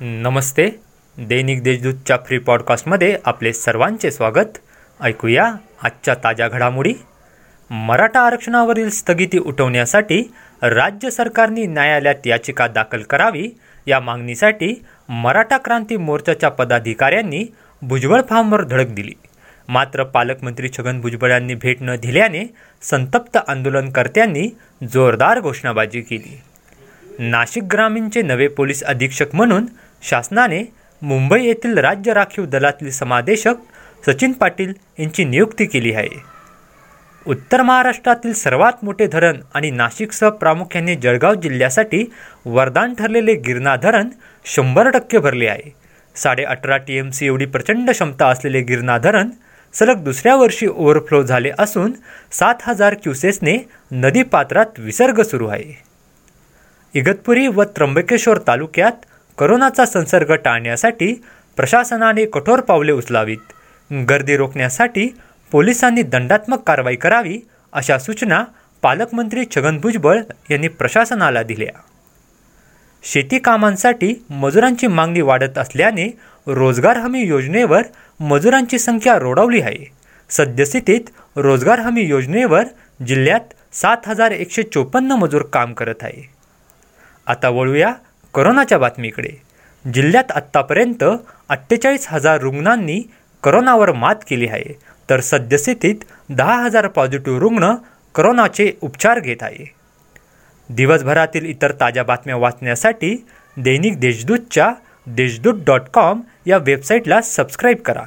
नमस्ते. दैनिक देशदूतच्या free पॉडकास्टमध्ये आपले सर्वांचे स्वागत. ऐकूया आजच्या ताज्या घडामोडी. मराठा आरक्षणावरील स्थगिती उठवण्यासाठी राज्य सरकारने न्यायालयात याचिका दाखल करावी या मागणीसाठी मराठा क्रांती मोर्चाच्या पदाधिकाऱ्यांनी भुजबळ फार्मवर धडक दिली. मात्र पालकमंत्री छगन भुजबळ यांनी भेट न दिल्याने संतप्त आंदोलनकर्त्यांनी जोरदार घोषणाबाजी केली. नाशिक ग्रामीणचे नवे पोलीस अधीक्षक म्हणून शासनाने मुंबई येथील राज्य राखीव दलातील समादेशक सचिन पाटील यांची नियुक्ती केली आहे. उत्तर महाराष्ट्रातील सर्वात मोठे धरण आणि नाशिकसह प्रामुख्याने जळगाव जिल्ह्यासाठी वरदान ठरलेले गिरणा धरण शंभर टक्के भरले आहे. साडे अठरा टी एम सी एवढी प्रचंड क्षमता असलेले गिरणा धरण सलग दुसऱ्या वर्षी ओव्हरफ्लो झाले असून सात हजार क्युसेसने नदीपात्रात विसर्ग सुरू आहे. इगतपुरी व त्र्यंबकेश्वर तालुक्यात करोनाचा संसर्ग टाळण्यासाठी प्रशासनाने कठोर पावले उचलावीत. गर्दी रोखण्यासाठी पोलिसांनी दंडात्मक कारवाई करावी अशा सूचना पालकमंत्री छगन भुजबळ यांनी प्रशासनाला दिल्या. शेती कामांसाठी मजुरांची मागणी वाढत असल्याने रोजगार हमी योजनेवर मजुरांची संख्या रोडवली आहे. सद्यस्थितीत रोजगार हमी योजनेवर जिल्ह्यात सात हजार एकशे चोपन्न मजूर काम करत आहे. आता वळूया करोनाच्या बातमीकडे. जिल्ह्यात आत्तापर्यंत अठ्ठेचाळीस हजार रुग्णांनी करोनावर मात केली आहे. तर सद्यस्थितीत दहा हजार पॉझिटिव्ह रुग्ण करोनाचे उपचार घेत आहे. दिवसभरातील इतर ताज्या बातम्या वाचण्यासाठी दैनिक देशदूतच्या देशदूत डॉट कॉम या वेबसाईटला सबस्क्राईब करा.